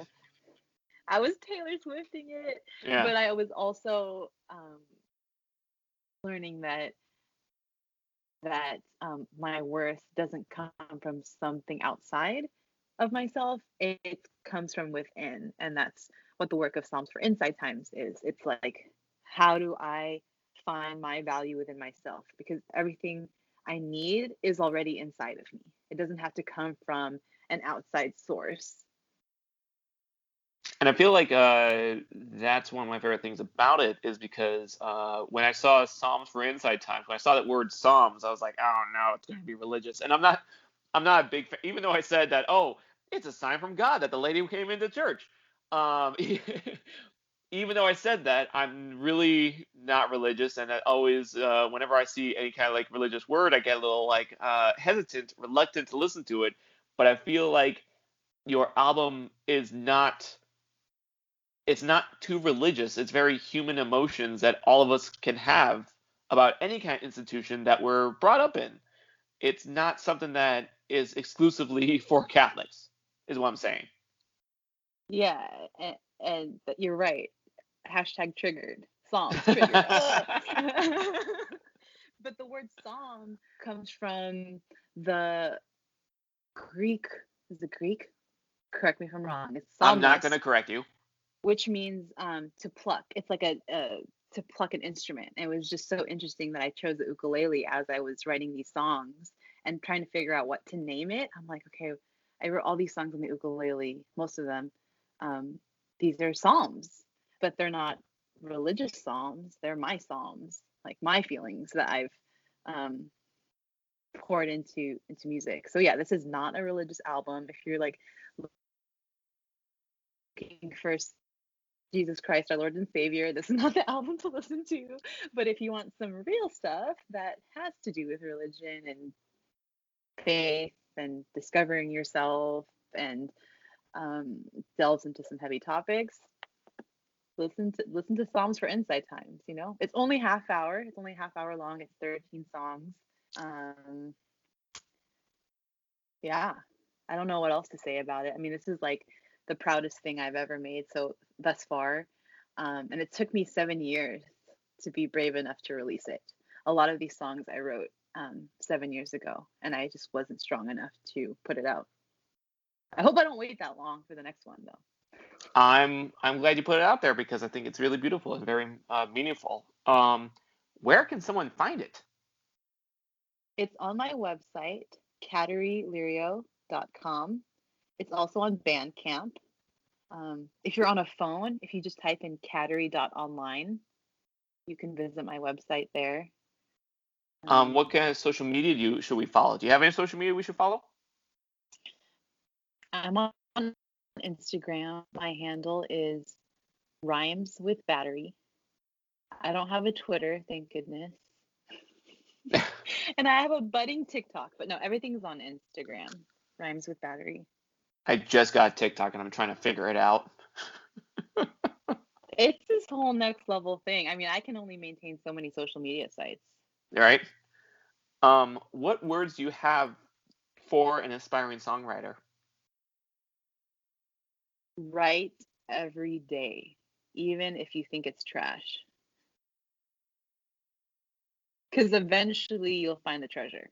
I was Taylor Swifting it, yeah. but I was also um, learning that that um, my worth doesn't come from something outside of myself. It comes from within, and that's what the work of Psalms for Inside Times is. It's like, how do I find my value within myself because everything I need is already inside of me. It doesn't have to come from an outside source. And I feel like uh, that's one of my favorite things about it is because uh, when I saw Psalms for Inside Times, when I saw that word Psalms, I was like, oh no, it's gonna be religious. And I'm not, I'm not a big fan. Even though I said that, oh, it's a sign from God that the lady came into church. Um, even though I said that, I'm really not religious, and I always, uh, whenever I see any kind of like religious word, I get a little like uh, hesitant, reluctant to listen to it. But I feel like your album is not it's not too religious. It's very human emotions that all of us can have about any kind of institution that we're brought up in. It's not something that is exclusively for Catholics, is what I'm saying. Yeah, and, and you're right. Hashtag triggered. Psalms triggered. but the word psalm comes from the Greek. Is it Greek? Correct me if I'm wrong. It's I'm not going to correct you which means um, to pluck. It's like a, a to pluck an instrument. And it was just so interesting that I chose the ukulele as I was writing these songs and trying to figure out what to name it. I'm like, okay, I wrote all these songs on the ukulele, most of them. Um, these are psalms, but they're not religious psalms. They're my psalms, like my feelings that I've um, poured into into music. So yeah, this is not a religious album. If you're like looking for Jesus Christ, our Lord and Savior. This is not the album to listen to. But if you want some real stuff that has to do with religion and faith and discovering yourself and um, delves into some heavy topics, listen to listen to Psalms for Insight Times. You know, it's only half hour. It's only half hour long. It's 13 songs. Um, yeah, I don't know what else to say about it. I mean, this is like the proudest thing I've ever made so thus far. Um, and it took me seven years to be brave enough to release it. A lot of these songs I wrote um, seven years ago, and I just wasn't strong enough to put it out. I hope I don't wait that long for the next one, though. I'm I'm glad you put it out there because I think it's really beautiful and very uh, meaningful. Um, where can someone find it? It's on my website, catterylirio.com. It's also on Bandcamp. Um, if you're on a phone, if you just type in cattery.online, you can visit my website there. Um, what kind of social media do you should we follow? Do you have any social media we should follow? I'm on Instagram. My handle is rhymes with battery. I don't have a Twitter, thank goodness. and I have a budding TikTok, but no, everything's on Instagram. Rhymes with battery. I just got TikTok and I'm trying to figure it out. it's this whole next level thing. I mean, I can only maintain so many social media sites. All right. Um, what words do you have for an aspiring songwriter? Write every day, even if you think it's trash. Because eventually you'll find the treasure.